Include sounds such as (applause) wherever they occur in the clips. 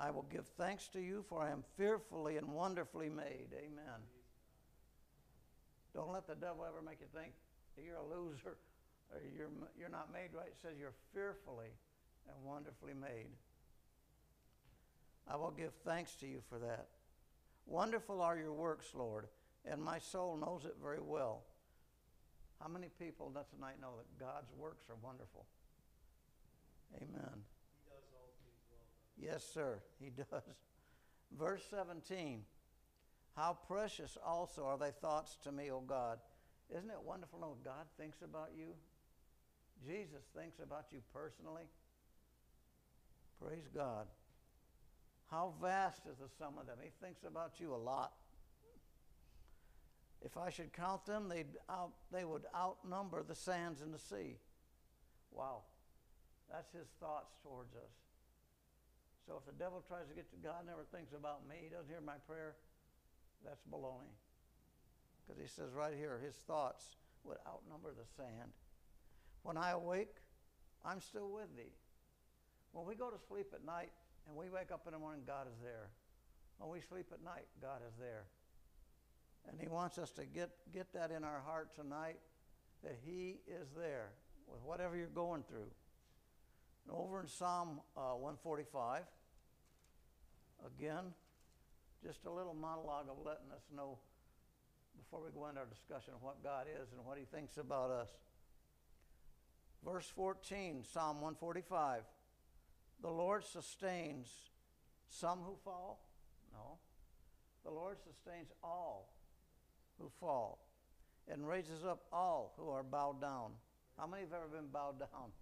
I will give thanks to you, for I am fearfully and wonderfully made. Amen. Don't let the devil ever make you think you're a loser or you're, you're not made right. It says you're fearfully and wonderfully made. I will give thanks to you for that. Wonderful are your works, Lord, and my soul knows it very well. How many people tonight know that God's works are wonderful? Amen. He does all things well. Yes, sir, he (laughs) does. Verse 17 How precious also are thy thoughts to me, O God. Isn't it wonderful to know what God thinks about you? Jesus thinks about you personally. Praise God. How vast is the sum of them? He thinks about you a lot. If I should count them, they'd out, they would outnumber the sands in the sea. Wow. That's his thoughts towards us. So if the devil tries to get to God, never thinks about me, he doesn't hear my prayer, that's baloney. Because he says right here, his thoughts would outnumber the sand. When I awake, I'm still with thee. When we go to sleep at night and we wake up in the morning, God is there. When we sleep at night, God is there. And he wants us to get, get that in our heart tonight that he is there with whatever you're going through. And over in Psalm uh, 145, again, just a little monologue of letting us know before we go into our discussion of what God is and what he thinks about us. Verse 14, Psalm 145. The Lord sustains some who fall? No. The Lord sustains all who fall and raises up all who are bowed down. How many have ever been bowed down?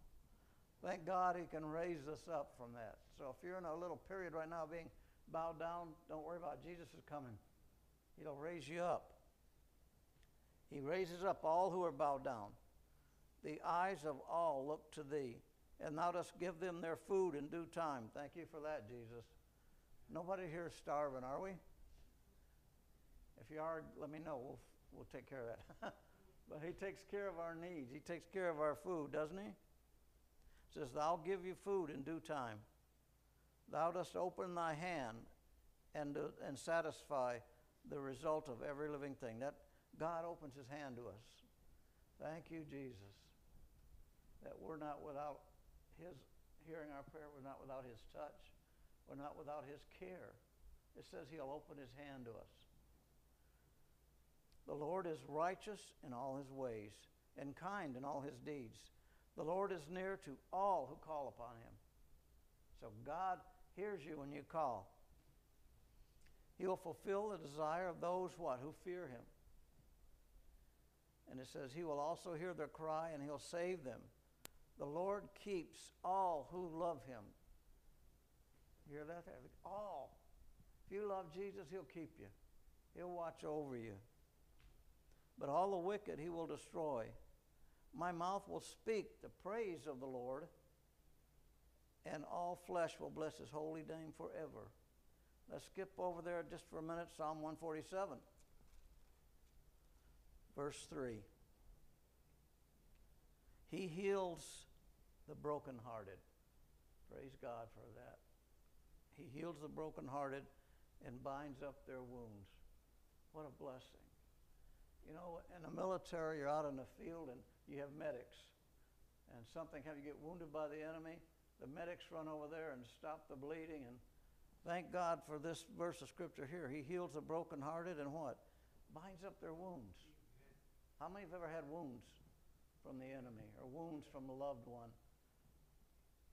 Thank God He can raise us up from that. So if you're in a little period right now being bowed down, don't worry about it. Jesus is coming. He'll raise you up. He raises up all who are bowed down. The eyes of all look to thee, and thou dost give them their food in due time. Thank you for that, Jesus. Nobody here is starving, are we? If you are, let me know. We'll, we'll take care of that. (laughs) but He takes care of our needs. He takes care of our food, doesn't He? says, Thou give you food in due time. Thou dost open thy hand and, uh, and satisfy the result of every living thing. That God opens his hand to us. Thank you, Jesus, that we're not without his hearing our prayer, we're not without his touch, we're not without his care. It says he'll open his hand to us. The Lord is righteous in all his ways and kind in all his deeds. The Lord is near to all who call upon him. So God hears you when you call. He will fulfill the desire of those what who fear him. And it says he will also hear their cry and he'll save them. The Lord keeps all who love him. You hear that? All. If you love Jesus, he'll keep you. He'll watch over you. But all the wicked he will destroy. My mouth will speak the praise of the Lord, and all flesh will bless his holy name forever. Let's skip over there just for a minute, Psalm 147, verse 3. He heals the brokenhearted. Praise God for that. He heals the brokenhearted and binds up their wounds. What a blessing. You know, in the military, you're out in the field and you have medics, and something have you get wounded by the enemy, the medics run over there and stop the bleeding. And thank God for this verse of scripture here. He heals the brokenhearted and what? Binds up their wounds. How many have ever had wounds from the enemy or wounds from a loved one?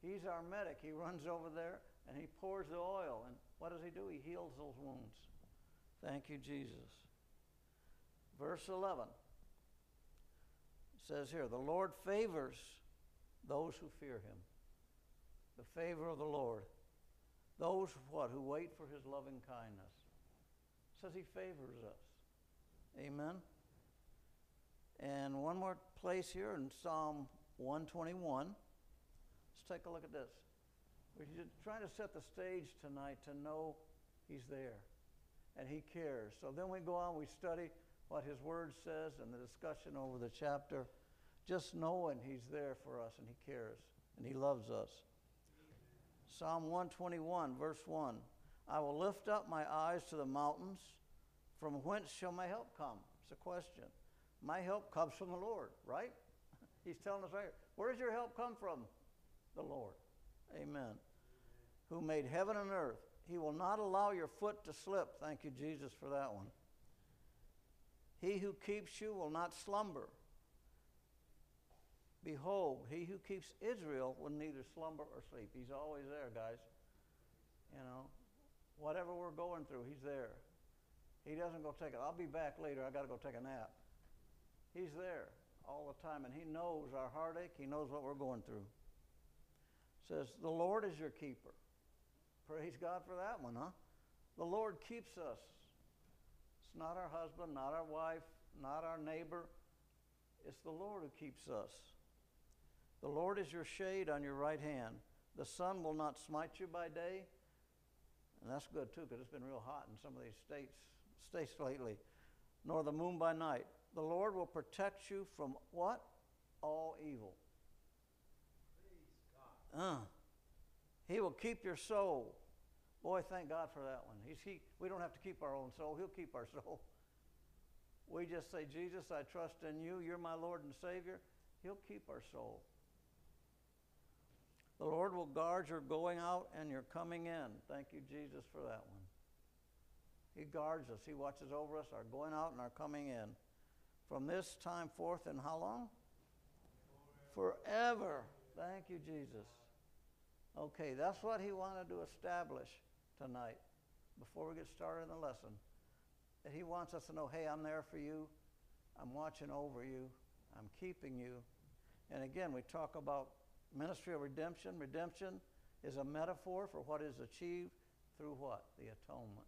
He's our medic. He runs over there and he pours the oil. And what does he do? He heals those wounds. Thank you, Jesus. Verse 11 says here, the Lord favors those who fear him. The favor of the Lord. Those what who wait for his loving kindness. Says he favors us. Amen. And one more place here in Psalm 121. Let's take a look at this. We're trying to set the stage tonight to know he's there and he cares. So then we go on, we study what His Word says and the discussion over the chapter, just knowing He's there for us and He cares and He loves us. Psalm 121, verse 1. I will lift up my eyes to the mountains. From whence shall my help come? It's a question. My help comes from the Lord, right? (laughs) He's telling us right here. Where does your help come from? The Lord. Amen. Who made heaven and earth. He will not allow your foot to slip. Thank you, Jesus, for that one. He who keeps you will not slumber. Behold, he who keeps Israel will neither slumber or sleep. He's always there, guys. You know, whatever we're going through, he's there. He doesn't go take it. I'll be back later. I got to go take a nap. He's there all the time, and he knows our heartache. He knows what we're going through. Says, The Lord is your keeper. Praise God for that one, huh? The Lord keeps us. It's not our husband, not our wife, not our neighbor. It's the Lord who keeps us. The Lord is your shade on your right hand. The sun will not smite you by day. And that's good too, because it's been real hot in some of these states, states lately. Nor the moon by night. The Lord will protect you from what? All evil. Uh, he will keep your soul. Boy, thank God for that one. He's, he, we don't have to keep our own soul, He'll keep our (laughs) soul. We just say, Jesus, I trust in you. You're my Lord and Savior. He'll keep our soul. The Lord will guard your going out and your coming in. Thank you, Jesus, for that one. He guards us, He watches over us, our going out and our coming in. From this time forth, and how long? Forever. Forever. Thank you, Jesus. Okay, that's what He wanted to establish tonight before we get started in the lesson. That He wants us to know hey, I'm there for you, I'm watching over you, I'm keeping you. And again, we talk about ministry of redemption. Redemption is a metaphor for what is achieved through what? The atonement.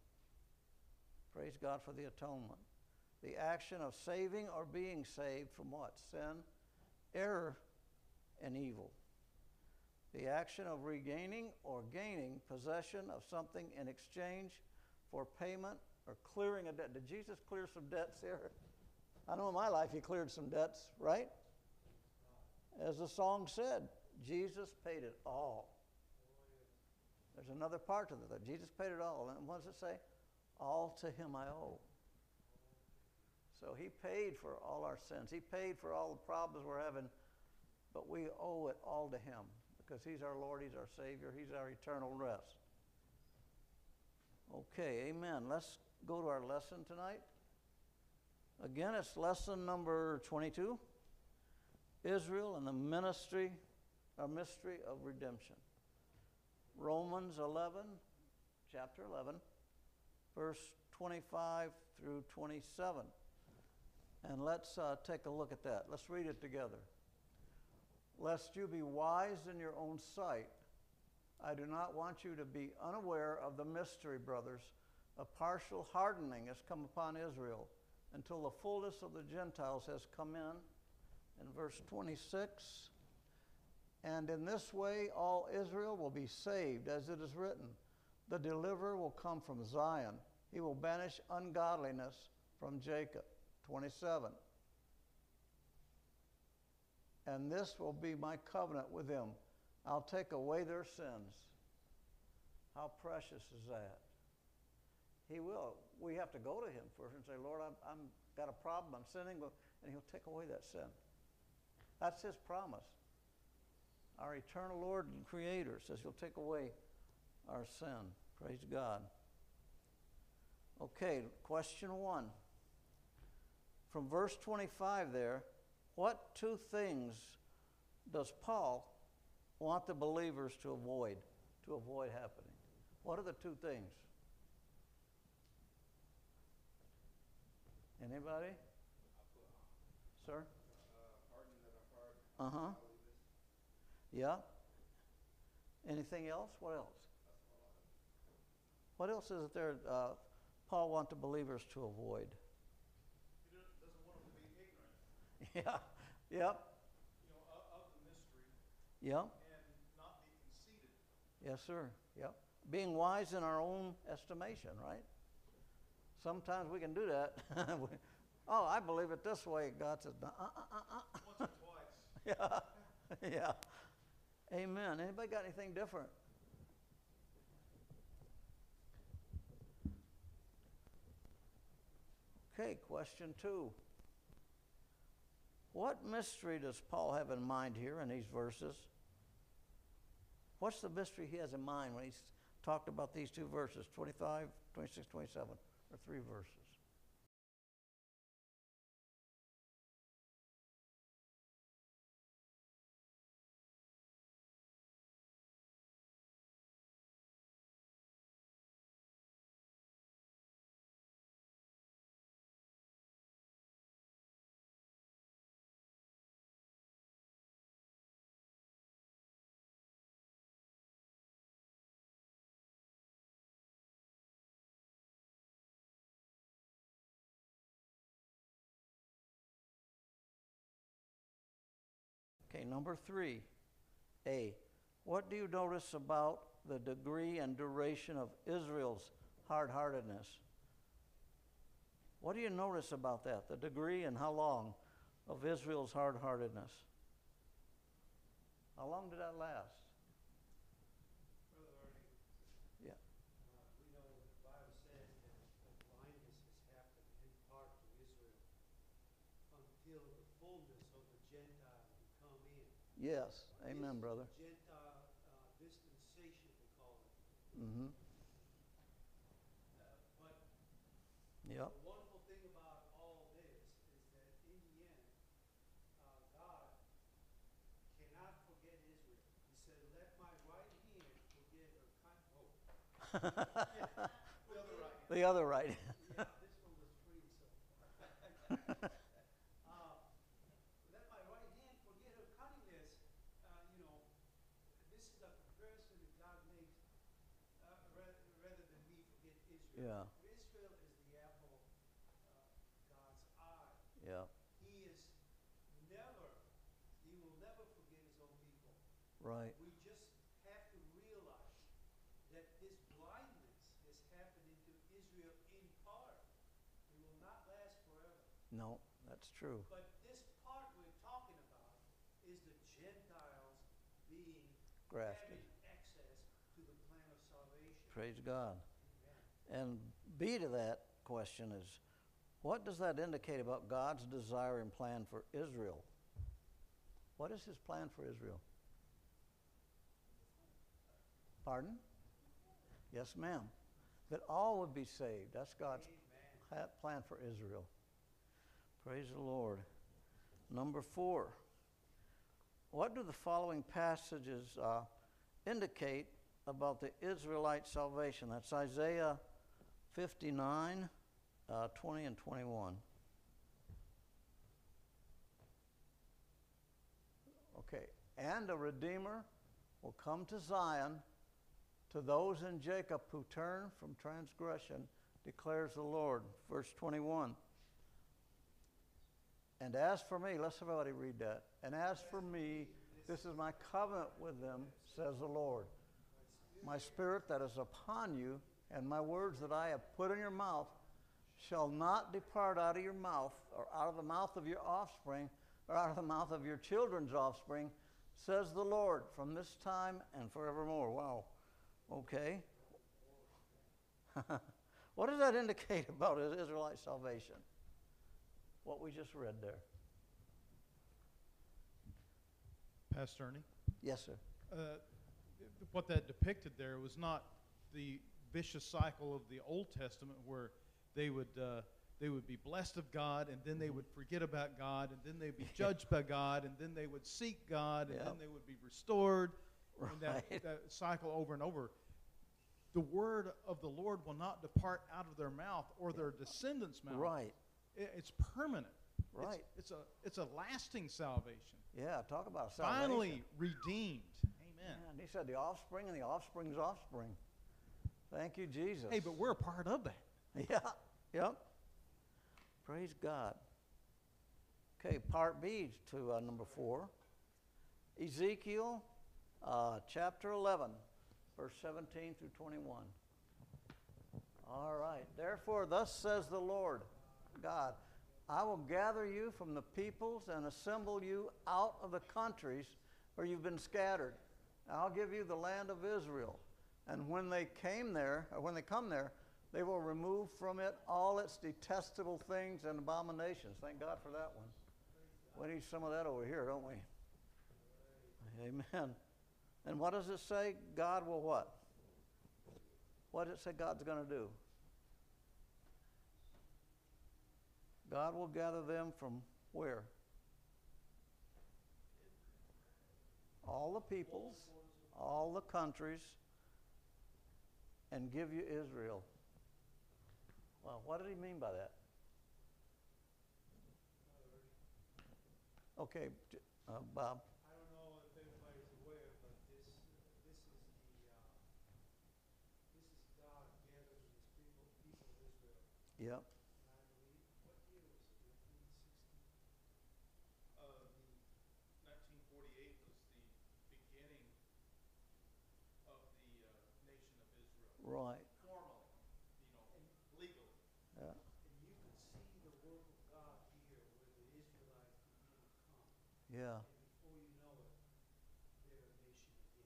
Praise God for the atonement. The action of saving or being saved from what? Sin, error, and evil. The action of regaining or gaining possession of something in exchange for payment or clearing a debt. Did Jesus clear some debts here? I know in my life he cleared some debts, right? As the song said, Jesus paid it all. There's another part to that. Jesus paid it all. And what does it say? All to him I owe. So he paid for all our sins. He paid for all the problems we're having, but we owe it all to him because he's our Lord, he's our Savior, he's our eternal rest. Okay, amen. Let's go to our lesson tonight. Again, it's lesson number 22 Israel and the ministry a mystery of redemption. Romans 11, chapter 11, verse 25 through 27. And let's uh, take a look at that. Let's read it together. Lest you be wise in your own sight, I do not want you to be unaware of the mystery, brothers. A partial hardening has come upon Israel until the fullness of the Gentiles has come in. In verse 26, and in this way, all Israel will be saved, as it is written The deliverer will come from Zion, he will banish ungodliness from Jacob. 27. And this will be my covenant with them. I'll take away their sins. How precious is that? He will. We have to go to Him first and say, Lord, I'm, I'm got a problem. I'm sinning, and He'll take away that sin. That's His promise. Our eternal Lord and Creator says He'll take away our sin. Praise God. Okay, question one. From verse 25 there, what two things does Paul want the believers to avoid, to avoid happening? What are the two things? Anybody? Sir? Uh huh. Yeah? Anything else? What else? What else is it there uh, Paul wants the believers to avoid? He doesn't want them to be ignorant. Yeah. Yep. You know, of, of the mystery. Yep. And not be conceited. Yes, sir. Yep. Being wise in our own estimation, right? Sometimes we can do that. (laughs) oh, I believe it this way. God says, uh, uh, uh, uh. Once or twice. (laughs) yeah. yeah. Amen. Anybody got anything different? Okay, question two. What mystery does Paul have in mind here in these verses? What's the mystery he has in mind when he's talked about these two verses, 25, 26, 27, or three verses? Okay, number three. A. What do you notice about the degree and duration of Israel's hard heartedness? What do you notice about that? The degree and how long of Israel's hard heartedness? How long did that last? Brother Ernie, Yeah. uh, we know that the Bible says that the blindness has happened in part to Israel until the fullness of the Gentile will come in. Yes. Amen, brother. Gentile uh, dispensation, we call it. Mm-hmm. Uh, But Yep. the wonderful thing about all this is that in the end, uh, God cannot forget Israel. He said, let my right hand forget her kind, oh. The other right hand. The other right. Yeah, this one was free, so. Uh, (laughs) Let my right hand forget her cunningness, uh, you know, this is a comparison that God makes, uh, rather, rather than we forget Israel. Yeah. Israel is the apple, uh, God's eye. yeah. He is never, he will never forget his own people. Right. We just have to realize that this blindness has happened into Israel in part. It will not last forever. No, that's true. But this part we're talking about is the Gentiles being Grafted. access to the plan of salvation. Praise God. And B to that question is what does that indicate about God's desire and plan for Israel? What is his plan for Israel? Pardon? Yes, ma'am. That all would be saved. That's God's Amen. plan for Israel. Praise the Lord. Number four. What do the following passages uh, indicate about the Israelite salvation? That's Isaiah 59, uh, 20, and 21. Okay. And a Redeemer will come to Zion to those in Jacob who turn from transgression, declares the Lord. Verse 21. And as for me, let's everybody read that. And as for me, this is my covenant with them, says the Lord. My spirit that is upon you, and my words that I have put in your mouth, shall not depart out of your mouth, or out of the mouth of your offspring, or out of the mouth of your children's offspring, says the Lord, from this time and forevermore. Wow. Okay. (laughs) what does that indicate about Israelite salvation? What we just read there. Pastor Ernie, Yes, sir. uh, what that depicted there was not the vicious cycle of the Old Testament where they would uh, they would be blessed of God and then they would forget about God and then they'd be (laughs) judged by God and then they would seek God and Yep. then they would be restored and that, Right. that cycle over and over. The word of the Lord will not depart out of their mouth or their descendants' mouth. Right. I- It's permanent. It's- Right. It's, a it's a lasting salvation. Yeah, talk about salvation. Finally redeemed. Amen. And he said the offspring and the offspring's offspring. Thank you, Jesus. Hey, but we're a part of that. (laughs) Yeah, yep. Praise God. Okay, part B to uh, number four. Ezekiel uh, chapter 11, verse 17 through 21. All right. Therefore, thus says the Lord God I will gather you from the peoples and assemble you out of the countries where you've been scattered. I'll give you the land of Israel. And when they came there, or when they come there, They will remove from it all its detestable things and abominations. Thank God for that one. We need some of that over here, don't we? Amen. And what does it say? God will what? What does it say God's going to do? God will gather them from where? All the peoples, all the countries, and give you Israel. Well, what did he mean by that? Okay, uh, Bob. I don't know if everybody's aware, but this, this is the, uh, this is God gathering his people, people of Israel. Yep. And I believe, what year was it, nineteen sixty? Uh, the 1948 was the beginning of the uh, nation of Israel. Right. Formally, you know, legally. Yeah. And you could see the work of God here, where the Israelites begin to come. Yeah. And before you know it, they're a nation again.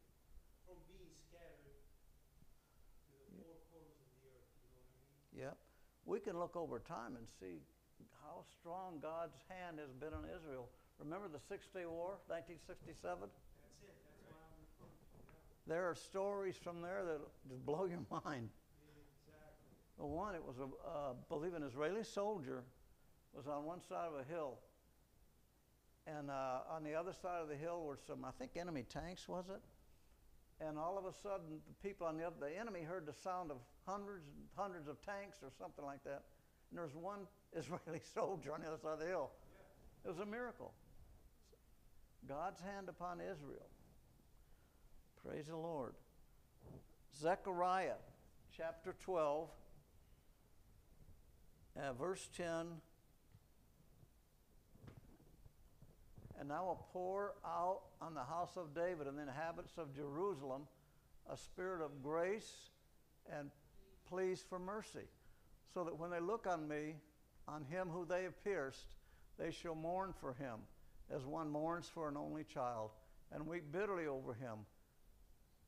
From being scattered to the four corners of the earth, you know what I mean? Yep. We can look over time and see how strong God's hand has been on Israel. Remember the Six Day War, 1967? That's it, that's what I'm referring to. There are stories from there that just blow your (laughs) mind. Exactly. The one, it was a, uh, believe an Israeli soldier was on one side of a hill, and uh, on the other side of the hill were some, I think, enemy tanks, was it? And all of a sudden, the people on the other, the enemy heard the sound of hundreds and hundreds of tanks or something like that, and there was one (laughs) Israeli soldier on the other side of the hill. It was a miracle. God's hand upon Israel. Praise the Lord. Zechariah chapter 12, uh, verse 10. And I will pour out on the house of David and the inhabitants of Jerusalem a spirit of grace and pleas for mercy, so that when they look on me, on him who they have pierced, they shall mourn for him, as one mourns for an only child, and weep bitterly over him,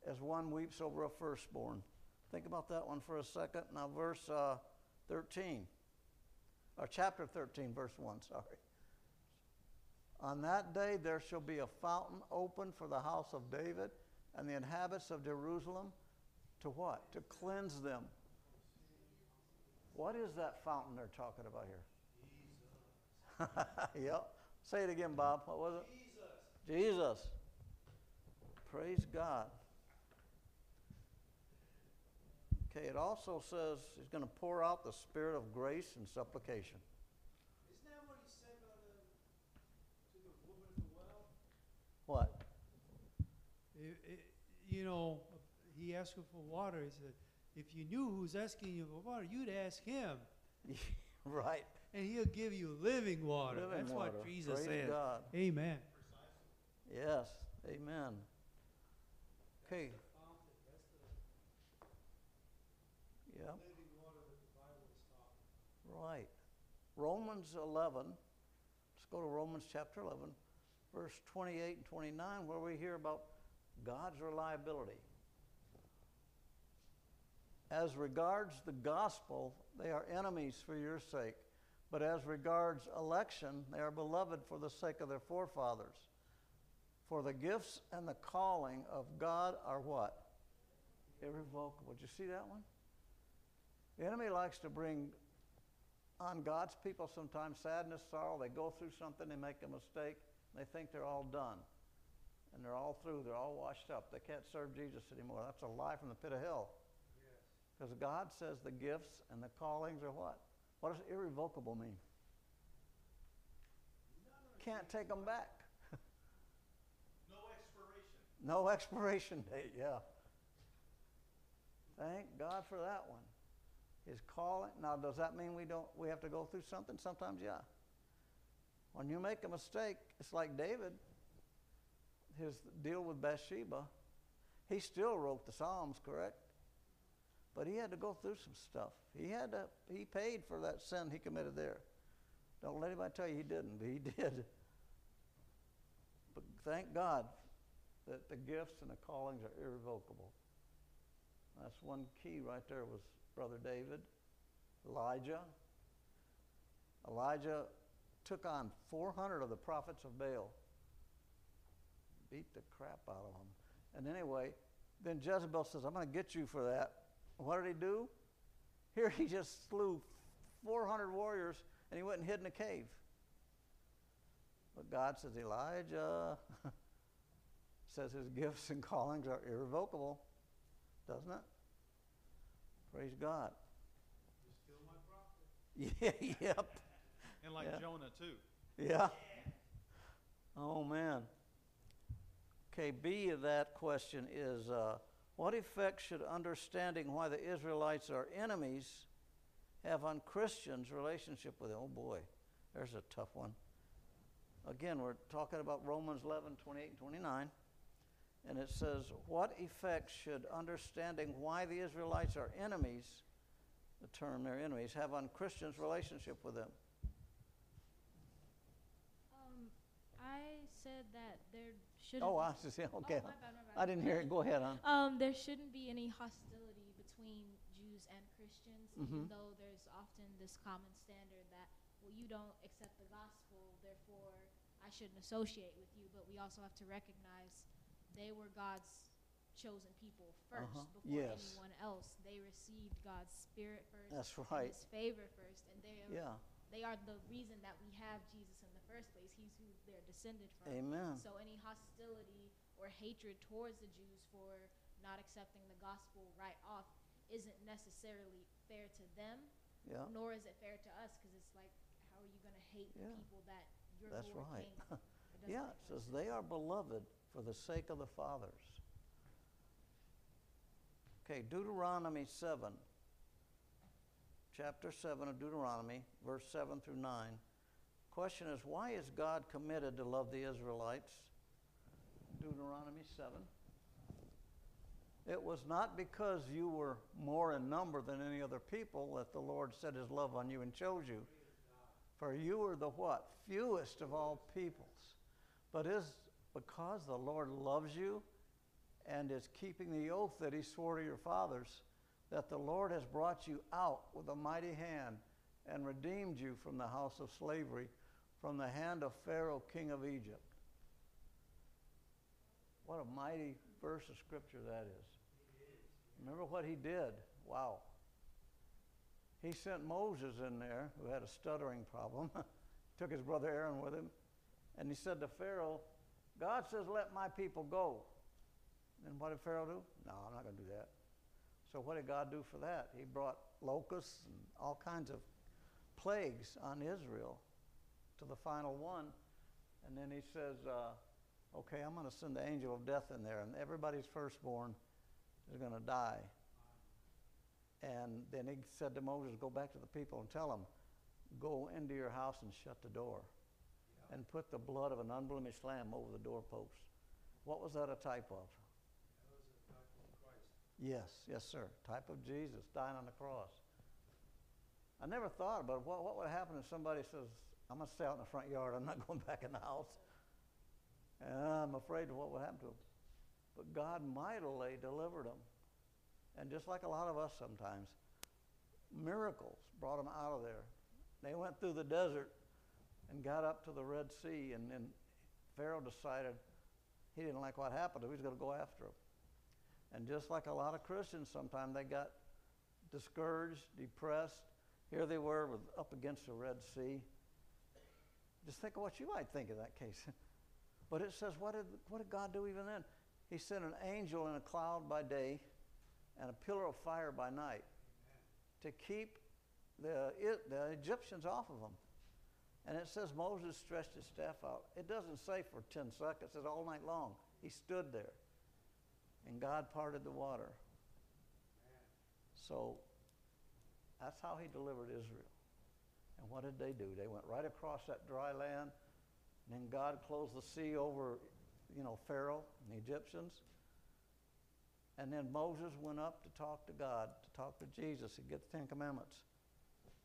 as one weeps over a firstborn. Think about that one for a second. Now, verse uh, 13, or chapter 13, verse 1, sorry. On that day there shall be a fountain open for the house of David and the inhabitants of Jerusalem to what? To cleanse them. What is that fountain they're talking about here? (laughs) yep. Say it again, Bob. What was it? Jesus. Jesus. Praise God. Okay, it also says he's going to pour out the spirit of grace and supplication. Isn't that what he said about the, to the woman at the well? What? It, it, you know, he asked her for water. He said, if you knew who's asking you for water, you'd ask him, (laughs) right. and he'll give you living water. Living That's water. what Jesus Praise said. God. Amen. Yes. Amen. Okay. Fountain, that's the Yep. living water that the Bible is talking. Right. Romans 11. Let's go to Romans chapter 11, verse 28 and 29, where we hear about God's reliability. As regards the gospel, they are enemies for your sake. But as regards election, they are beloved for the sake of their forefathers. For the gifts and the calling of God are what? Irrevocable. Did you see that one? The enemy likes to bring on God's people sometimes sadness, sorrow. They go through something, they make a mistake, they think they're all done. And they're all through, they're all washed up. They can't serve Jesus anymore. That's a lie from the pit of hell. Yes. Because God says the gifts and the callings are what? What does irrevocable mean? Can't take them back. No expiration. No expiration date, yeah. Thank God for that one. His calling. Now, does that mean we don't we have to go through something? Sometimes, yeah. When you make a mistake, it's like David, his deal with Bathsheba. He still wrote the Psalms, correct? But he had to go through some stuff. He had to he paid for that sin he committed there. Don't let anybody tell you he didn't, but he (laughs) did. But thank God that the gifts and the callings are irrevocable. That's one key right there was Brother David, Elijah. Elijah took on 400 of the prophets of Baal, beat the crap out of them. And anyway, then Jezebel says, I'm going to get you for that. What did he do? Here he just slew 400 warriors and he went and hid in a cave. But God says, Elijah (laughs) says his gifts and callings are irrevocable, doesn't it? Praise God. You still my prophet. (laughs) Yeah, yep. And like Yeah. Jonah, too. Yeah. Oh, man. Okay, B of that question is uh, what effect should understanding why the Israelites are enemies have on Christians' relationship with them? Oh, boy, there's a tough one. Again, we're talking about Romans 11, 28 and 29. And it says, What effect should understanding why the Israelites are enemies, the term they're enemies, have on Christians' relationship with them? Um, I said that there shouldn't. Oh, I was just saying, okay. Oh, my bad, my bad. I didn't hear it. Go ahead, hon. Um, there shouldn't be any hostility between Jews and Christians, Mhm. even though there's often this common standard that, well, you don't accept the gospel, therefore I shouldn't associate with you. But we also have to recognize they were God's chosen people 1st Uh-huh. before Yes. anyone else. They received God's spirit first, That's right. His favor first, and they Yeah. They are the reason that we have Jesus in the first place. He's who they're descended from. Amen. So any hostility or hatred towards the Jews for not accepting the gospel right off isn't necessarily fair to them, Yeah. nor is it fair to us because it's like, how are you going to hate Yeah. the people that your That's Lord right. came? (laughs) Yeah, it says they are beloved for the sake of the fathers. Okay, Deuteronomy 7. Chapter 7 of Deuteronomy, verse 7 through 9. Question is why is God committed to love the Israelites? Deuteronomy 7. It was not because you were more in number than any other people that the Lord set his love on you and chose you. For you were the what? Fewest of all peoples. But is because the Lord loves you and is keeping the oath that he swore to your fathers, that the Lord has brought you out with a mighty hand and redeemed you from the house of slavery, from the hand of Pharaoh, king of Egypt. What a mighty verse of scripture that is. Remember what he did? Wow. He sent Moses in there, who had a stuttering problem, (laughs) took his brother Aaron with him, and he said to Pharaoh, God says, let my people go. And what did Pharaoh do? No, I'm not going to do that. So what did God do for that? He brought locusts and all kinds of plagues on Israel to the final one. And then he says, uh, okay, I'm going to send the angel of death in there, and everybody's firstborn is going to die. And then he said to Moses, Go back to the people and tell them, Go into your house and shut the door. And put the blood of an unblemished lamb over the doorpost. What was that a type of? That was a type of Christ. Yes, yes, sir. Type of Jesus dying on the cross. I never thought about. What, what would happen if somebody says, I'm going to stay out in the front yard, I'm not (laughs) going back in the house? And I'm afraid of what would happen to them. But God mightily delivered them. And just like a lot of us sometimes, miracles brought them out of there. They went through the desert and got up to the Red Sea, and then Pharaoh decided he didn't like what happened, he was going to go after them. And just like a lot of Christians, sometimes they got discouraged, depressed. Here they were with, up against the Red Sea. Just think of what you might think in that case. (laughs) but it says, what did, what did God do even then? He sent an angel in a cloud by day and a pillar of fire by night to keep the, it, the Egyptians off of them. And it says Moses stretched his staff out. It doesn't say for 10 seconds, it says all night long. He stood there. And God parted the water. So that's how he delivered Israel. And what did they do? They went right across that dry land. And then God closed the sea over, you know, Pharaoh and the Egyptians. And then Moses went up to talk to God, to talk to Jesus, to get the Ten Commandments.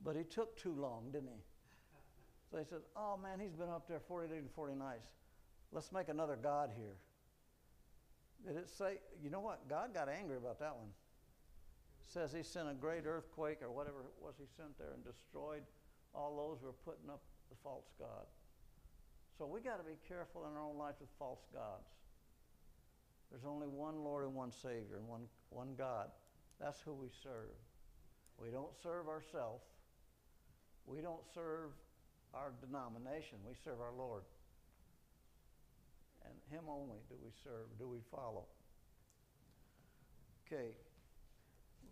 But he took too long, didn't he? So they said, Oh man, he's been up there 40 days and 40 nights. Let's make another God here. Did it say, you know what? God got angry about that one. says he sent a great earthquake or whatever it was he sent there and destroyed all those who were putting up the false god. So we got to be careful in our own life with false gods. There's only one Lord and one Savior and one, one God. That's who we serve. We don't serve ourselves. We don't serve our denomination. We serve our Lord. And Him only do we serve, do we follow. Okay,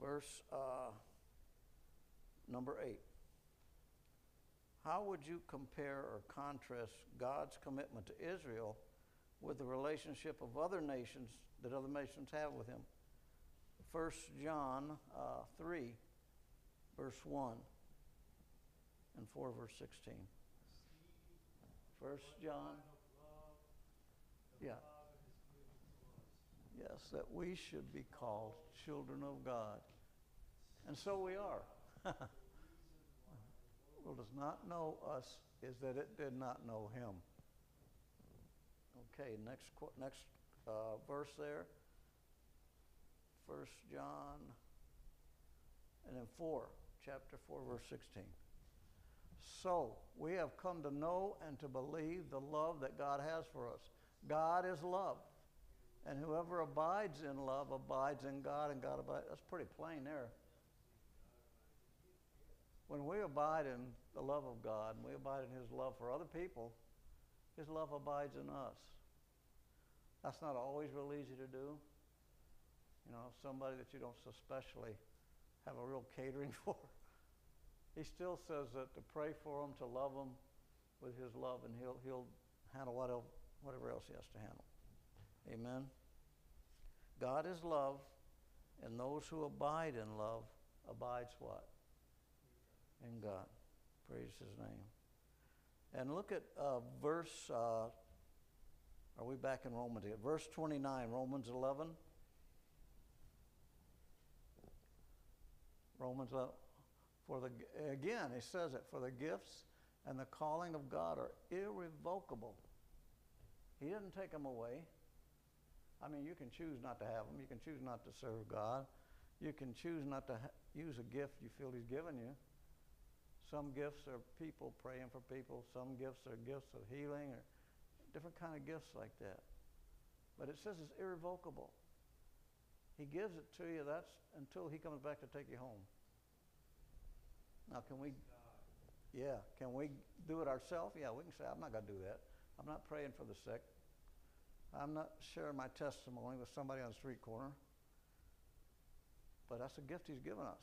verse uh, number eight. How would you compare or contrast God's commitment to Israel with the relationship of other nations that other nations have with Him? 1 John uh, 3, verse 1, and 4, verse 16. 1 John, yeah. Yes, that we should be called children of God. And so we are. (laughs) world does not know us is that it did not know him. Okay, next next uh, verse there. First John, and then four, chapter four, verse sixteen. So we have come to know and to believe the love that God has for us. God is love, and whoever abides in love abides in God, and God abides. That's pretty plain there. When we abide in the love of God and we abide in His love for other people, His love abides in us. That's not always real easy to do. You know, somebody that you don't especially have a real catering (laughs) for. He still says that to pray for them, to love them with His love, and He'll, he'll handle whatever, whatever else He has to handle. Amen. God is love, and those who abide in love abides what? in God. Praise his name. And look at uh, verse, uh, are we back in Romans here? Verse 29, Romans 11. Romans 11. For the, again, he says it, for the gifts and the calling of God are irrevocable. He didn't take them away. I mean, you can choose not to have them. You can choose not to serve God. You can choose not to ha- use a gift you feel He's given you. Some gifts are people praying for people. Some gifts are gifts of healing or different kind of gifts like that. But it says it's irrevocable. He gives it to you. That's until he comes back to take you home. Now, can we? Yeah, can we do it ourselves? Yeah, we can say, I'm not going to do that. I'm not praying for the sick. I'm not sharing my testimony with somebody on the street corner. But that's a gift he's given us.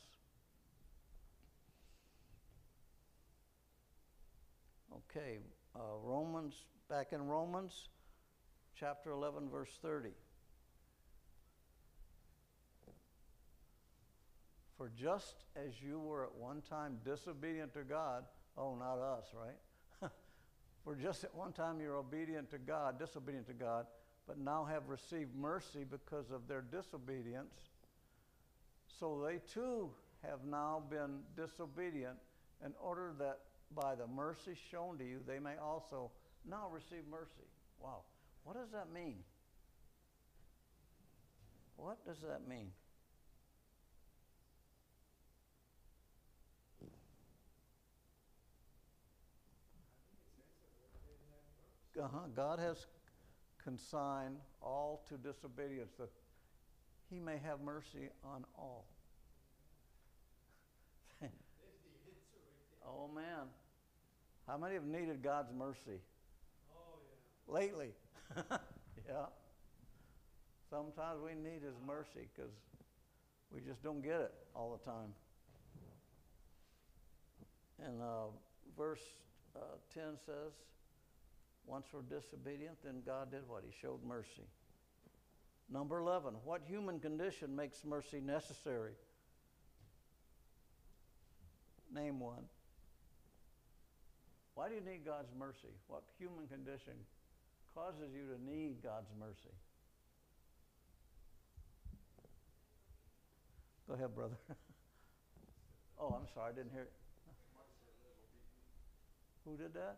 Okay, uh, Romans, back in Romans, chapter 11, verse 30. For just as you were at one time disobedient to God, oh, not us, right? For just at one time you're obedient to God, disobedient to God, but now have received mercy because of their disobedience, so they too have now been disobedient in order that by the mercy shown to you, they may also now receive mercy. Wow. What does that mean? What does that mean? Uh-huh. God has consigned all to disobedience that he may have mercy on all. oh man. How many have needed God's mercy? Oh, yeah. Lately. (laughs) yeah. Sometimes we need His mercy because we just don't get it all the time. And uh, verse uh, 10 says, once we're disobedient, then God did what? He showed mercy. Number 11, what human condition makes mercy necessary? Name one. Why do you need God's mercy? What human condition causes you to need God's mercy? Go ahead, brother. (laughs) oh, I'm sorry, I didn't hear. Who did that?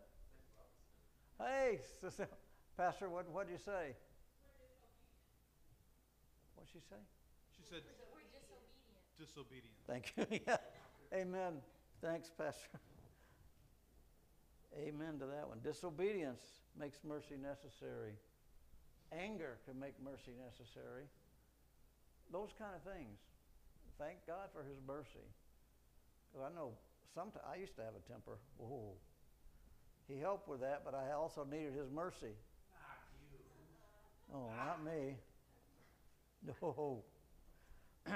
Hey, (laughs) Pastor, what what'd you say? What'd she say? She said, We're disobedient. Disobedience. Thank you. (laughs) yeah. Amen. Thanks, Pastor. Amen to that one. Disobedience makes mercy necessary. Anger can make mercy necessary. Those kind of things. Thank God for His mercy. Because I know sometimes I used to have a temper. Whoa. He helped with that, but I also needed His mercy. Not you. Oh, not me. (laughs) No. (clears throat)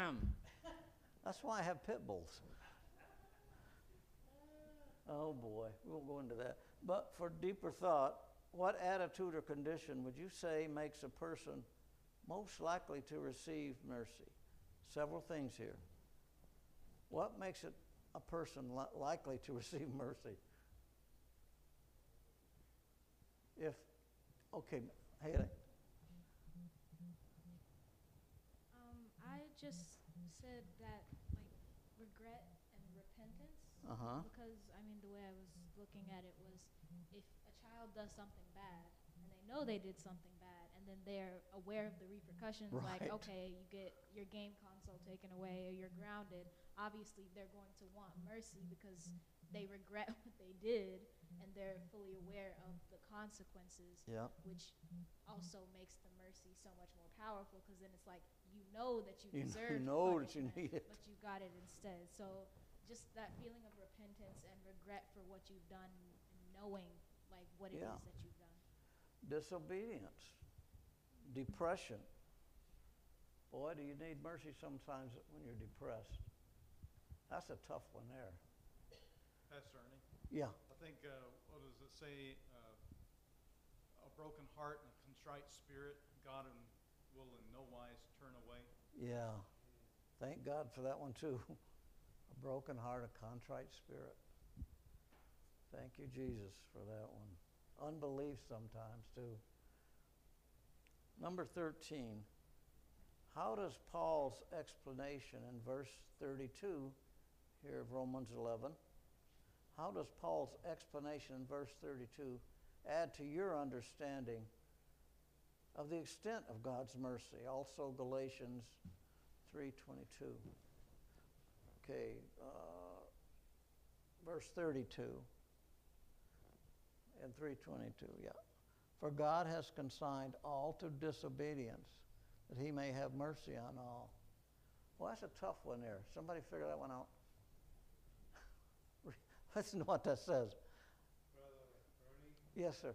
That's why I have pit bulls. Oh boy, we won't go into that. But for deeper thought, what attitude or condition would you say makes a person most likely to receive mercy? Several things here. What makes it a person li- likely to (laughs) receive mercy? If, okay, Haley. Um, I just said that like regret and repentance. Uh huh. Because I mean, the way I was looking at it was, if a child does something bad and they know they did something bad, and then they're aware of the repercussions, like okay, you get your game console taken away or you're grounded. Obviously, they're going to want mercy because they regret (laughs) what they did and they're fully aware of the consequences Yeah. which also makes the mercy so much more powerful because then it's like you know that you You, deserve you know that you need it. but you got it instead so just that feeling of repentance and regret for what you've done knowing like what it is Yeah. that you've done Disobedience, depression. Boy, do you need mercy sometimes when you're depressed. That's a tough one there. Pastor Ernie, Yeah. I think, uh, what does it say? Uh, a broken heart and a contrite spirit, God in, will in no wise turn away. Yeah. Thank God for that one too. (laughs) A broken heart, a contrite spirit. Thank you, Jesus, for that one. Unbelief sometimes too. Number 13. How does Paul's explanation in verse 32 here of Romans 11, how does Paul's explanation in verse 32 add to your understanding of the extent of God's mercy? Also Galatians 3:22. Okay, uh, verse 32 and 322. Yeah, for God has consigned all to disobedience, that He may have mercy on all. Well, that's a tough one there. Somebody figure that one out. Listen to what that says. Yes, sir.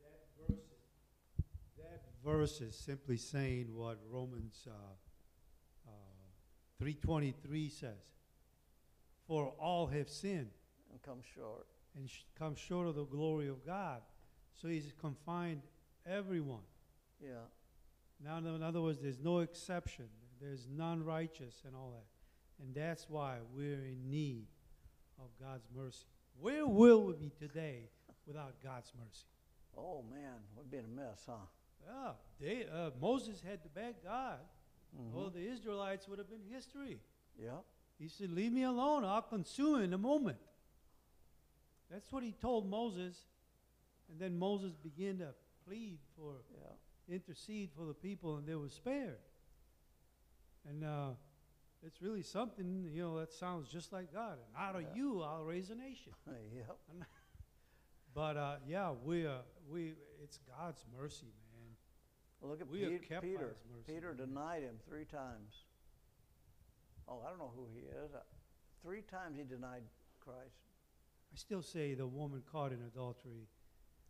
that verse is, that verse is simply saying what Romans, uh, uh, three twenty-three says. For all have sinned And come short. and sh- come short of the glory of God. So he's confined everyone. Yeah. Now, in other words, there's no exception. There's none righteous and all that. And that's why we're in need of God's mercy. Where will we be today without God's mercy? Oh man, we'd be in a mess, huh? Yeah, they, uh, Moses had to beg God. Mhm. Well, the Israelites would have been history. Yep. He said, Leave me alone. I'll consume in a moment. That's what he told Moses. And then Moses began to plead for Yeah. intercede for the people, and they were spared. And uh, it's really something, you know, that sounds just like God. And out of Yeah. you, I'll raise a nation. (laughs) yep. (laughs) But uh, yeah, we, uh, we, it's God's mercy, man. Well, look at We are Pete- kept Peter. Mercy. Peter denied him three times. Oh, I don't know who he is. Uh, Three times he denied Christ. I still say the woman caught in adultery.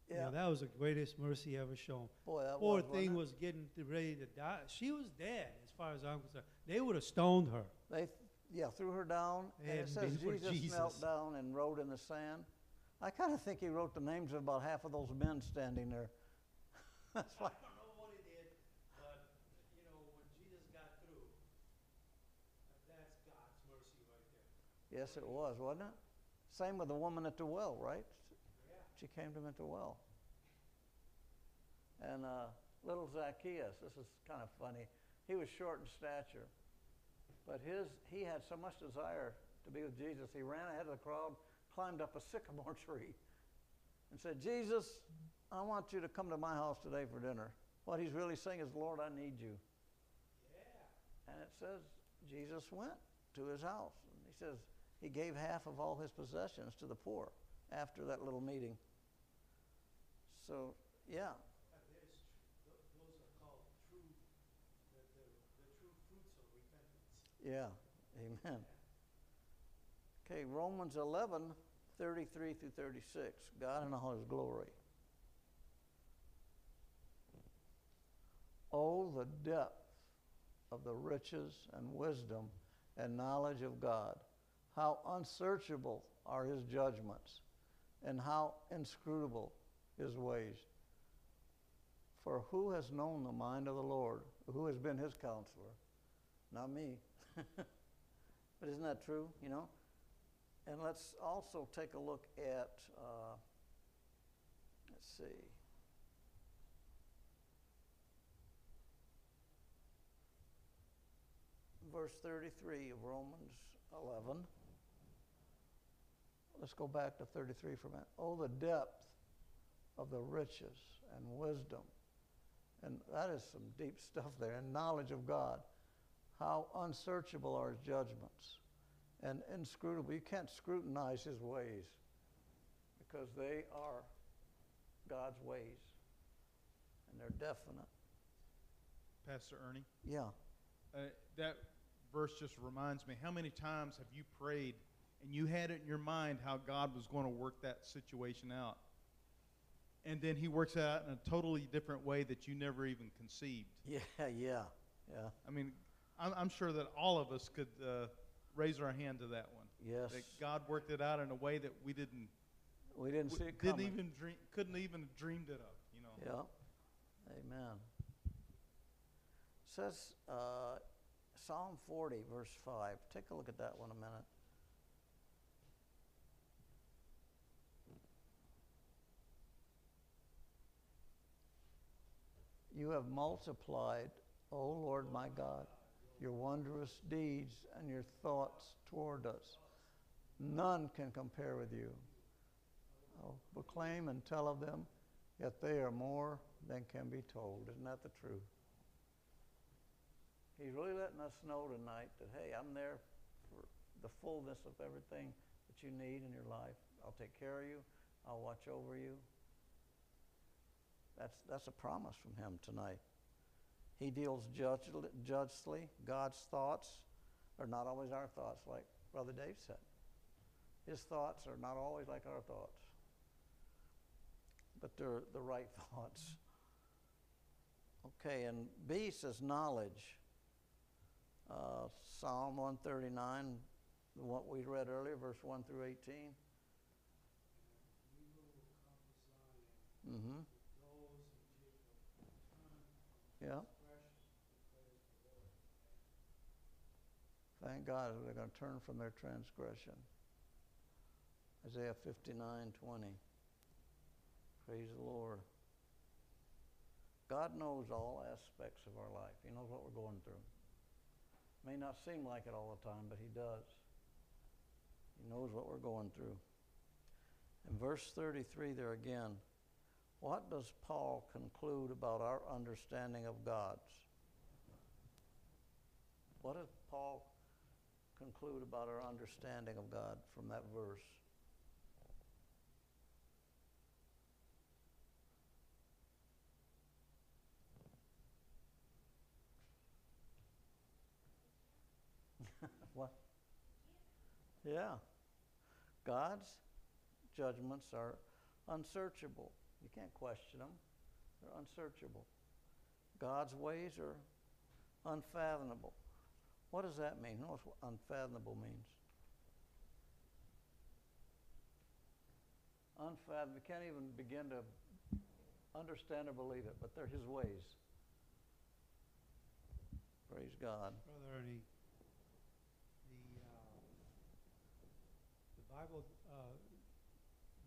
You Yeah. know, that was the greatest mercy ever shown. Boy, that Poor was, thing was getting ready to die. She was dead, far as I'm concerned. They would have stoned her. They, yeah, threw her down, They and it hadn't says been for Jesus, knelt down and wrote in the sand. I kind of think he wrote the names of about half of those men standing there. (laughs) That's why. don't know what he did, but, you know, when Jesus got through, that's God's mercy right there. Yes, it was, wasn't it? Same with the woman at the well, right? Yeah. She came to him at the well. And uh, little Zacchaeus, this is kind of funny. He was short in stature, but his he had so much desire to be with Jesus. He ran ahead of the crowd, climbed up a sycamore (laughs) tree, and said, "Jesus, I want you to come to my house today for dinner." What he's really saying is, "Lord, I need you." Yeah. And it says Jesus went to his house. And he says he gave half of all his possessions to the poor after that little meeting. So, yeah, those are called true, the, the, the true fruits of repentance. Yeah, amen. Okay, Romans 11, 33 through 36. God in all his glory. Oh, the depth of the riches and wisdom and knowledge of God. How unsearchable are his judgments, and how inscrutable his ways. For who has known the mind of the Lord? Who has been his counselor? Not me. (laughs) but isn't that true? You know? And let's also take a look at, uh, let's see. Verse 33 of Romans 11. Let's go back to 33 for a minute. Oh, the depth of the riches and wisdom. And that is some deep (laughs) stuff there. And knowledge of God. How unsearchable are his judgments and inscrutable. You can't scrutinize his ways because they are God's ways. And they're definite. Pastor Ernie, Yeah. uh, that verse just reminds me how many times have you prayed and you had it in your mind how God was going to work that situation out? And then he works it out in a totally different way that you never even conceived. (laughs) Yeah, yeah, yeah. I mean, I'm, I'm sure that all of us could uh, raise our hand to that one. Yes. That God worked it out in a way that we didn't, We didn't see w- it coming. didn't even dream, couldn't even have dreamed it of. You know. Yeah. Amen. says uh, Psalm 40, verse 5. Take a look at that one a minute. You have multiplied, O Lord my God, your wondrous deeds and your thoughts toward us. None can compare with you. I'll proclaim and tell of them, yet they are more than can be told. Isn't that the truth? He's really letting us know tonight that, hey, I'm there for the fullness of everything that you need in your life. I'll take care of you. I'll watch over you. That's, that's a promise from him tonight. He deals justly. God's thoughts are not always our thoughts, like Brother Dave said. His thoughts are not always like our thoughts, but they're the right (laughs) thoughts. Okay, and B says knowledge. Uh, Psalm 139, what we read earlier, verse 1 through 18. Mm-hmm. Yeah. Thank God they're going to turn from their transgression. Isaiah 59 20. Praise the Lord. God knows all aspects of our life. He knows what we're going through. May not seem like it all the time, but He does. He knows what we're going through. In verse 33, there again, what does Paul conclude about our understanding of God's? What does Paul conclude about our understanding of God from that verse? (laughs) what? Yeah. God's judgments are unsearchable. You can't question them, they're unsearchable. God's ways are unfathomable. What does that mean? What unfathomable means? Unfathomable. You can't even begin to understand or believe it, but they're His ways. Praise God. Brother Ernie, the, uh, the Bible, uh,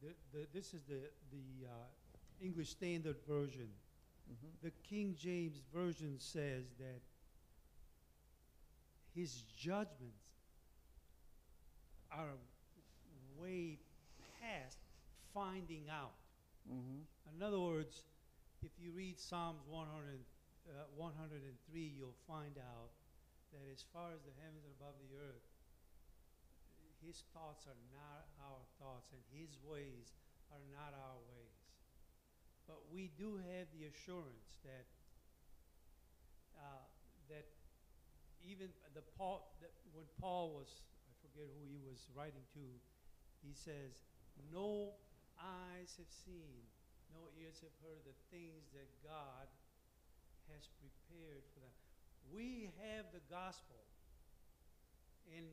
the, the, this is the, the uh, English Standard Version. hmm The King James Version says that his judgments are way past finding out. hmm In other words, if you read Psalms 100, uh, 103, you'll find out that as far as the heavens are above the earth, his thoughts are not our thoughts, and his ways are not our ways. But we do have the assurance that uh, that even the Paul that when Paul was I forget who he was writing to, he says, "No eyes have seen, no ears have heard the things that God has prepared for them." We have the gospel, and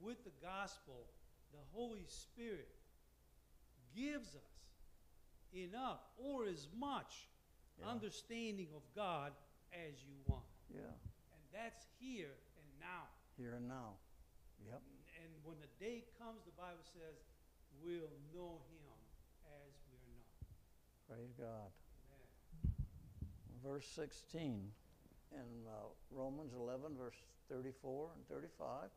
with the gospel, the Holy Spirit gives us enough or as much Yeah. understanding of God as you want. Yeah, that's here and now. here and now. Yep. And when the day comes, the Bible says, we'll know him as we are known. Praise God. Amen. Verse 16 in uh, Romans 11, verse 34 and 35.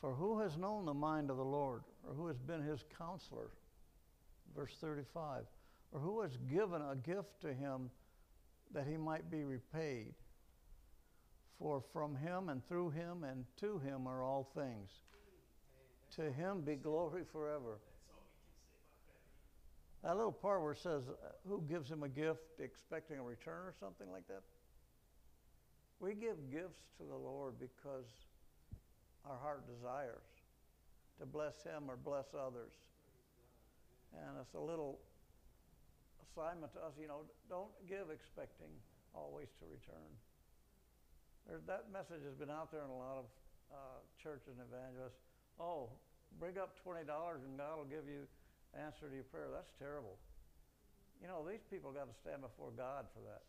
For who has known the mind of the Lord, or who has been his counselor? Verse 35. Or who has given a gift to him that he might be repaid? For from him and through him and to him are all things. To him be glory forever. That little part where it says, uh, who gives him a gift expecting a return or something like that? We give gifts to the Lord because our heart desires to bless him or bless others. And it's a little assignment to us, you know, don't give expecting always to return. There, that message has been out there in a lot of uh, churches and evangelists. Oh, bring up $20 and God will give you answer to your prayer. That's terrible. You know, these people got to stand before God for that.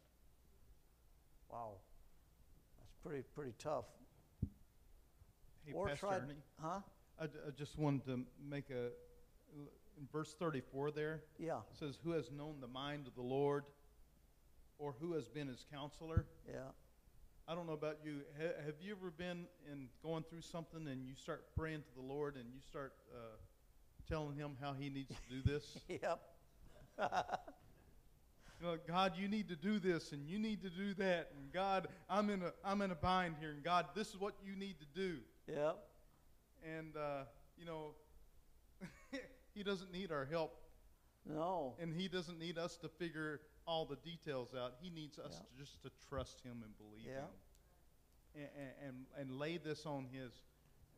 Wow. That's pretty pretty tough. Hey, Or Pastor try- Ernie, Huh? I, I just wanted to make a, in verse 34 there, Yeah. it says, Who has known the mind of the Lord, or who has been his counselor? Yeah. I don't know about you. Ha- have you ever been in going through something and you start praying to the Lord and you start uh, telling him how he needs to do this? (laughs) Yep. (laughs) you know, God, you need to do this and you need to do that. And God, I'm in a I'm in a bind here. And God, this is what you need to do. Yep. And uh, you know, (laughs) he doesn't need our help No. and he doesn't need us to figure all the details out. He needs us Yeah. to just to trust him and believe Yeah. him. And, and and lay this on his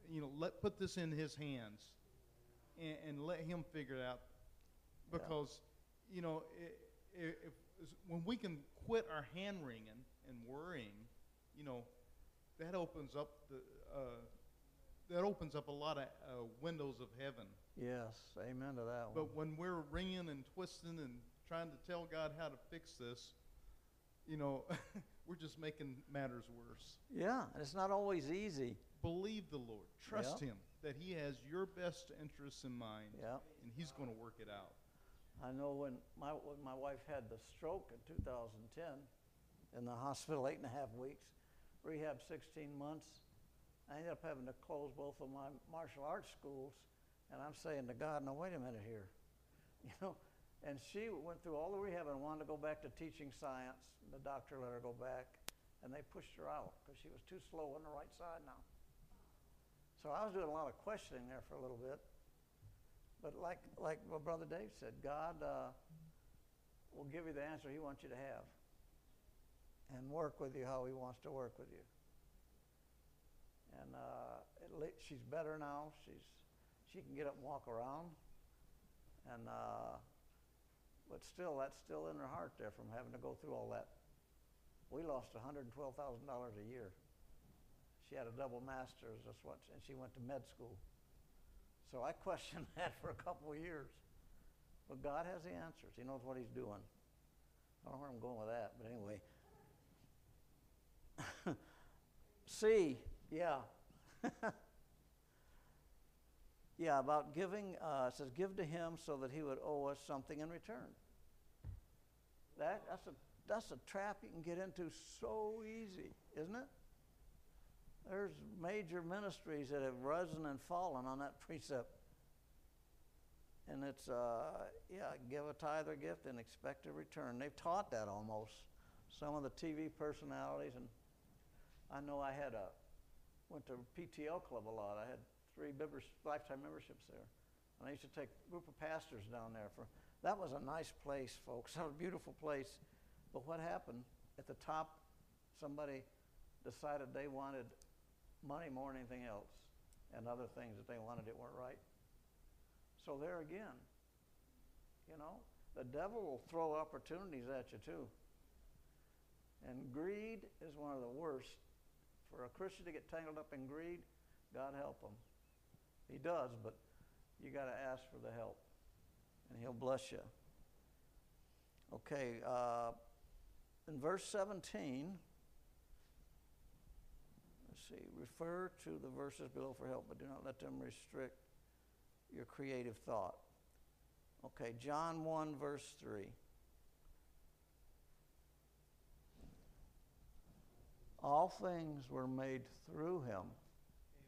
you know, let put this in his hands and, and let him figure it out Yeah. because you know i- i- if, when we can quit our hand wringing and worrying, you know, that opens up the uh, that opens up a lot of uh, windows of heaven. Yes. Amen to that one. But when we're wringing and twisting and trying to tell God how to fix this, you know, (laughs) we're just making matters worse. yeah, and it's not always easy. Believe the Lord. Trust Yeah. Him that He has your best interests in mind, Yeah. and He's going to work it out. I know when my when my wife had the stroke in 2010, in the hospital eight and a half weeks, rehab 16 months. I ended up having to close both of my martial arts schools, and I'm saying to God, "No, wait a minute here," (laughs) you know. And she went through all the rehab and wanted to go back to teaching science. The doctor let her go back, and they pushed her out because she was too slow on the right side now. So I was doing a lot of questioning there for a little bit. But like, like what Brother Dave said, God uh, will give you the answer He wants you to have and work with you how He wants to work with you. And uh, least she's better now. She's, she can get up and walk around. And, uh, but still, that's still in her heart there from having to go through all that. We lost $112,000 a year. She had a double master's, that's what, and she went to med school. So I (laughs) questioned that for a couple of years. But God has the answers. He knows what He's doing. I don't know where I'm going with that, but anyway. (laughs) C, yeah. (laughs) yeah, about giving, uh, says, give to Him so that He would owe us something in return. That, that's, a, that's a trap you can get into so easy, isn't it? There's major ministries that have risen and fallen on that (laughs) precept. And it's, uh, yeah, give a tithe or gift and expect a return. They've taught that almost. Some of the TV personalities and I know I had a, went to PTL club a lot. I had three members, lifetime memberships there. And I used to take a group of pastors down there for, that was a nice place, folks. That was (laughs) a beautiful place. But what happened? At the top, somebody decided they wanted money more than anything else. And other things that they wanted that weren't right. So there again, you know, the devil will throw opportunities at you too. And greed is one of the worst. For a Christian to get tangled up in greed, God help him. He does, but you got to ask for the help, and He'll bless you. Okay, uh, in verse 17, let's see, refer to the verses below for help, but do not let them restrict your creative thought. Okay, John 1, verse 3. All things were made through him,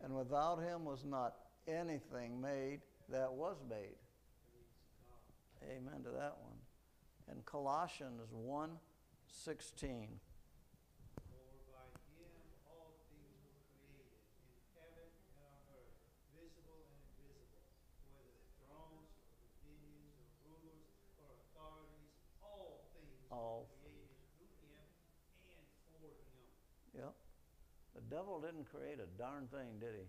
and without him was not anything made that was made. Amen to that one. And Colossians 1 16. For by him all things were created, in heaven and on earth, visible and invisible, whether thrones or dominions or rulers or authorities, all things All. were created through him and for him. Yep. The devil didn't create a darn thing, did he?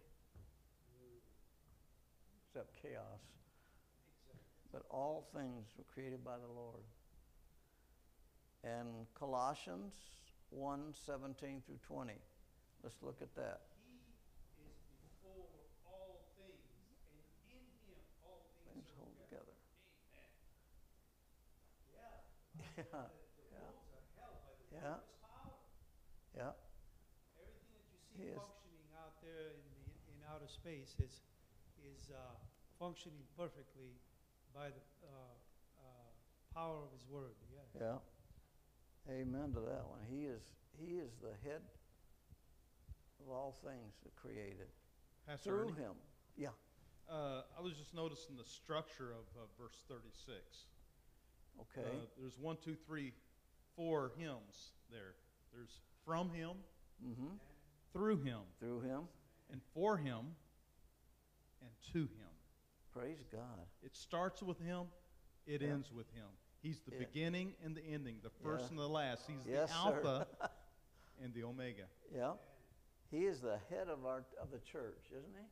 Except chaos. But all things were created by the Lord. And Colossians 1 17 through 20. Let's look at that. He is before all things, and in him all things, Things hold hold together. together. Yeah. Yeah. Yeah. worlds are held by the Yeah. word of his power. Yeah. Everything that you see functioning out there in the in outer space is is uh, functioning perfectly by the uh, uh, power of His Word. Yes. Yeah. Amen to that one. He is he is the head of all things that created. Pastor Through Ernie, him. Yeah. uh, I was just noticing the structure of uh, verse 36. Okay. Uh, there's one, two, three, four hymns there. There's from him, mm-hmm. through him, Through him. and for him, and to him. Praise God. It starts with him, it Yeah. ends with him. He's the Yeah. beginning and the ending, the first Yeah. and the last. He's Yes, the. Alpha (laughs) and the Omega. Yeah. He is the head of our of the church, isn't he?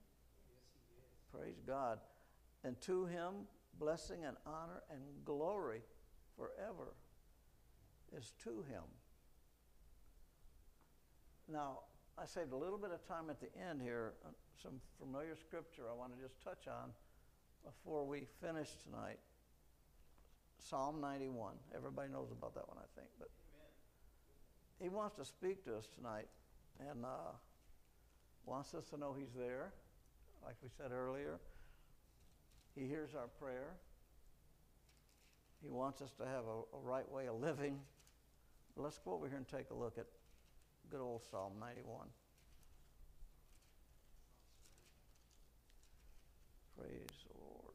Praise God. And to him blessing and honor and glory forever is to him. Now, I saved a little bit of time at the end here, uh, some familiar scripture I want to just touch on before we finish tonight. Psalm 91. Everybody knows about that one, I think, but he wants to speak to us tonight and uh, wants us to know he's there. Like we said earlier, he hears our prayer. He wants us to have a, a right way of living. Let's go over here and take a look at good old Psalm 91. Praise the Lord.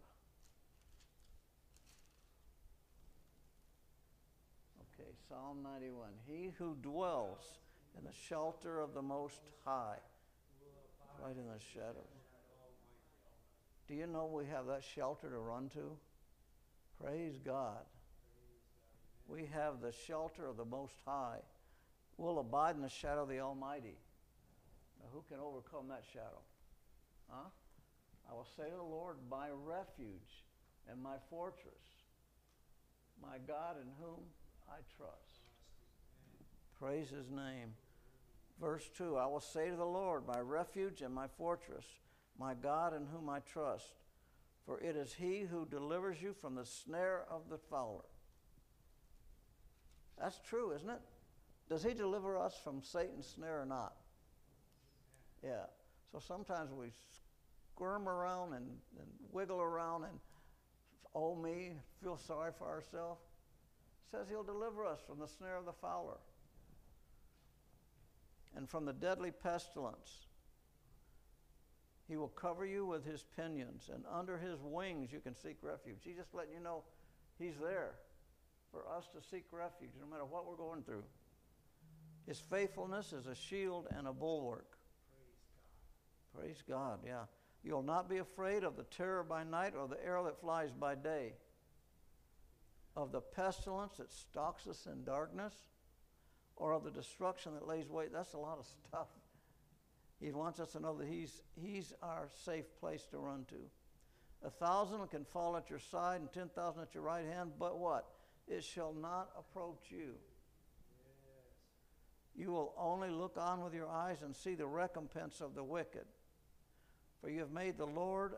Okay, Psalm 91. He who dwells in the shelter of the Most High, right in the shadow. Do you know we have that shelter to run to? Praise God. We have the shelter of the Most High. We'll abide in the shadow of the Almighty. Now, who can overcome that shadow? Huh? I will say to the Lord, my refuge and my fortress, my God in whom I trust. Praise his name. Verse 2 I will say to the Lord, my refuge and my fortress, my God in whom I trust. For it is he who delivers you from the snare of the fowler. That's true, isn't it? Does he deliver us from Satan's snare or not? Yeah. So sometimes we squirm around and, and wiggle around and, oh me, feel sorry for ourselves. Says he'll deliver us from the snare of the fowler and from the deadly pestilence. He will cover you with his pinions, and under his wings you can seek refuge. He's just letting you know he's there for us to seek refuge no matter what we're going through. His faithfulness is a shield and a bulwark. Praise God, Praise God, yeah. You'll not be afraid of the terror by night or the arrow that flies by day, of the pestilence that stalks us in darkness, or of the destruction that lays wait. That's a lot of stuff. He wants us to know that he's, he's our safe place to run to. A thousand can fall at your side and 10,000 at your right hand, but what? It shall not approach you. You will only look on with your eyes and see the recompense of the wicked. For you have made the Lord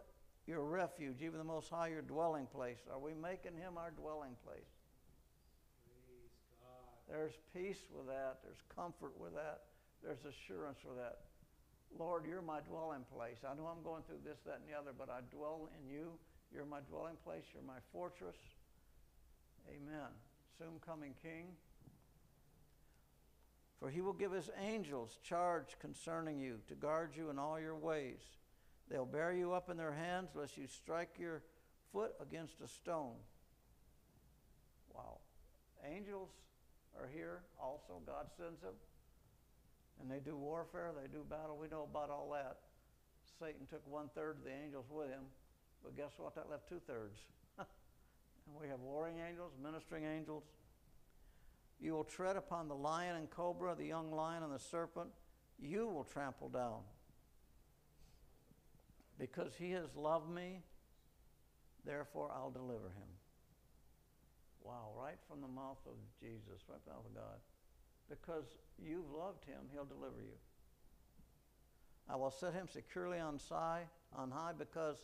your refuge, even the Most High your dwelling place. Are we making him our dwelling place? There's peace with that. There's comfort with that. There's assurance with that. Lord, you're my dwelling place. I know I'm going through this, that, and the other, but I dwell in you. You're my dwelling place. You're my fortress. Amen. Soon coming King. For he will give his angels charge concerning you to guard you in all your ways. They'll bear you up in their hands lest you strike your foot against a stone. Wow. Angels are here also. God sends them. And they do warfare, they do battle. We know about all that. Satan took one third of the angels with him, but guess what? That left two thirds. (laughs) and we have warring angels, ministering angels. You will tread upon the lion and cobra, the young lion and the serpent. You will trample down. Because he has loved me, therefore I'll deliver him. Wow, right from the mouth of Jesus, right from the mouth of God. Because you've loved him, he'll deliver you. I will set him securely on high, on high because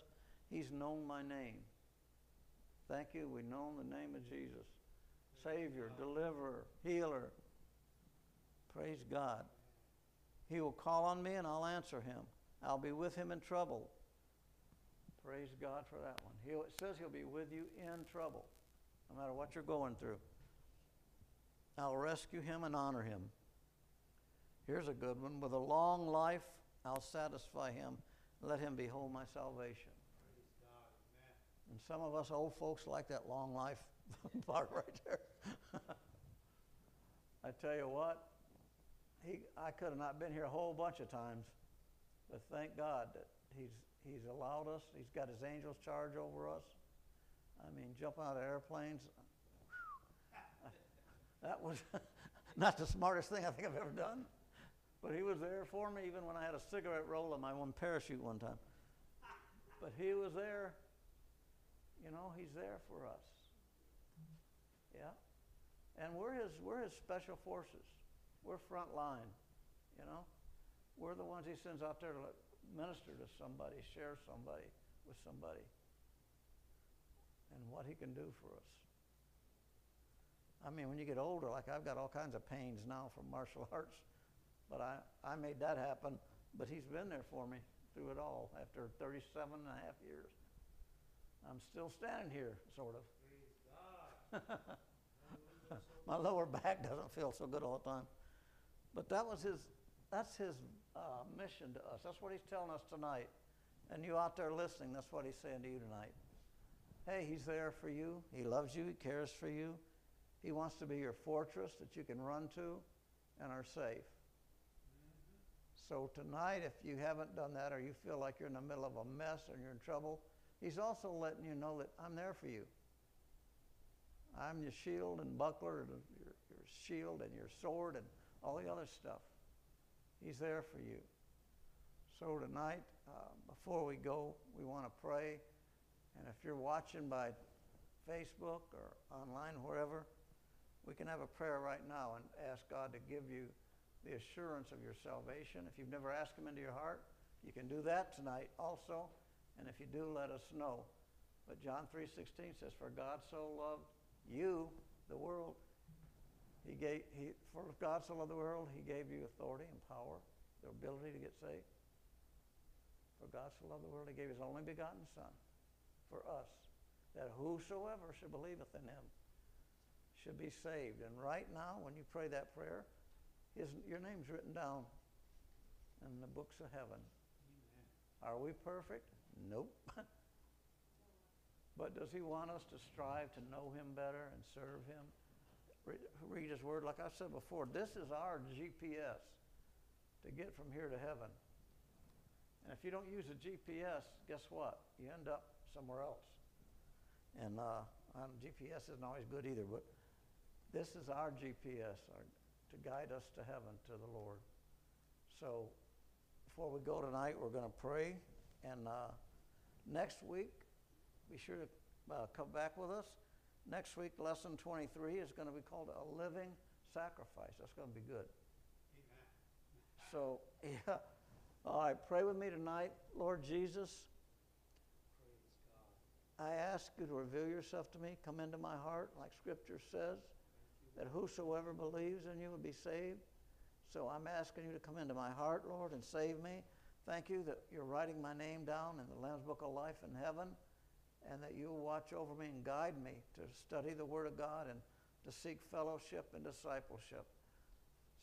he's known my name. Thank you, we know the name of Jesus. Savior, deliverer, healer. Praise God. He will call on me and I'll answer him. I'll be with him in trouble. Praise God for that one. He'll, it says he'll be with you in trouble, no matter what you're going through. I'll rescue him and honor him. Here's a good one. With a long life, I'll satisfy him. Let him behold my salvation. And some of us old folks like that long life (laughs) part right there. (laughs) I tell you what, he, I could have not been here a whole bunch of times, but thank God that he's, he's allowed us. He's got his angels charge over us. I mean, jump out of airplanes. (laughs) That was (laughs) not the smartest thing I think I've ever done. But he was there for me even when I had a cigarette roll in my one parachute one time. But he was there. You know, he's there for us. Yeah. And we're his we're his special forces. We're front line, you know. We're the ones he sends out there to minister to somebody, share somebody with somebody. And what he can do for us. I mean, when you get older, like I've got all kinds of pains now from martial (laughs) arts, but I, I made that happen. But he's been there for me through it all after 37 and a half years. I'm still standing here, sort of. (laughs) My lower back doesn't feel so good all the time. But that was his, that's his uh, mission to us. That's what he's telling us tonight. And you out there listening, that's what he's saying to you tonight. Hey, he's there for you. He loves you. He cares for you. He wants to be your fortress that you can run to and are safe. So tonight, if you haven't done that or you feel like you're in the middle of a mess or you're in trouble, he's also letting you know that I'm there for you. I'm your shield and buckler, and your, your shield and your sword and all the other stuff. He's there for you. So tonight, uh, before we go, we want to pray. And if you're watching by Facebook or online, wherever, we can have a prayer right now and ask God to give you the assurance of your salvation. If you've never asked Him into your heart, you can do that tonight also. And if you do, let us know. But John 3:16 says, "For God so loved you, the world, He gave He for God so loved the world, He gave you authority and power, the ability to get saved. For God so loved the world, He gave His only begotten Son for us, that whosoever should believeth in Him should be saved. And right now, when you pray that prayer, his, your name's written down in the books of heaven. Amen. Are we perfect? Nope. (laughs) but does he want us to strive to know him better and serve him? Re- read His Word. Like I said before, this is our GPS to get from here to heaven. And if you don't use a GPS, guess what? You end up somewhere else. And uh, um, GPS isn't always good either, but this is our GPS our, to guide us to heaven, to the Lord. So before we go tonight, we're going to pray. And uh, next week, be sure to uh, come back with us. Next week, lesson 23 is going to be called A Living Sacrifice. That's going to be good. So, (laughs) yeah. All right, pray with me tonight. Lord Jesus, I ask you to reveal yourself to me. Come into my heart, like Scripture says, that whosoever believes in you will be saved. So I'm asking you to come into my heart, Lord, and save me. Thank you that you're writing my name down in the Lamb's Book of Life in heaven, and that you'll watch over me and guide me to study the Word of God and to seek fellowship and discipleship.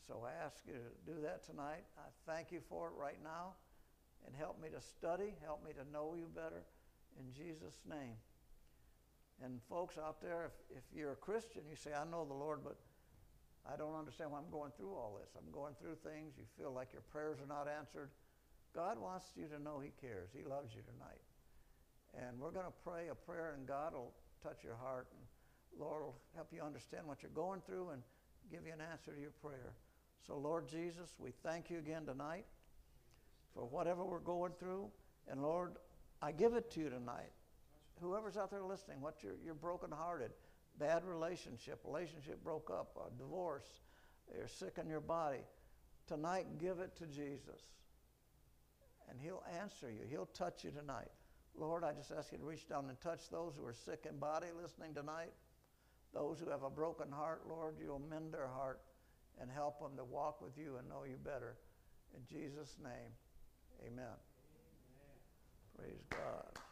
So I ask you to do that tonight. I thank you for it right now, and help me to study, help me to know you better, in Jesus' name. And folks out there, if, if you're a Christian, you say, I know the Lord, but I don't understand why I'm going through all this. I'm going through things. You feel like your prayers are not answered. God wants you to know He cares. He loves you tonight. And we're going to pray a prayer, and God will touch your heart. And Lord will help you understand what you're going through and give you an answer to your prayer. So, Lord Jesus, we thank you again tonight for whatever we're going through. And Lord, I give it to you tonight. Whoever's out there listening, what you're, you're brokenhearted, bad relationship, relationship broke up, a divorce, you're sick in your body. Tonight, give it to Jesus. And He'll answer you. He'll touch you tonight. Lord, I just ask you to reach down and touch those who are sick in body listening tonight. Those who have a broken heart, Lord, you'll mend their heart and help them to walk with you and know you better. In Jesus' name, amen. Praise God.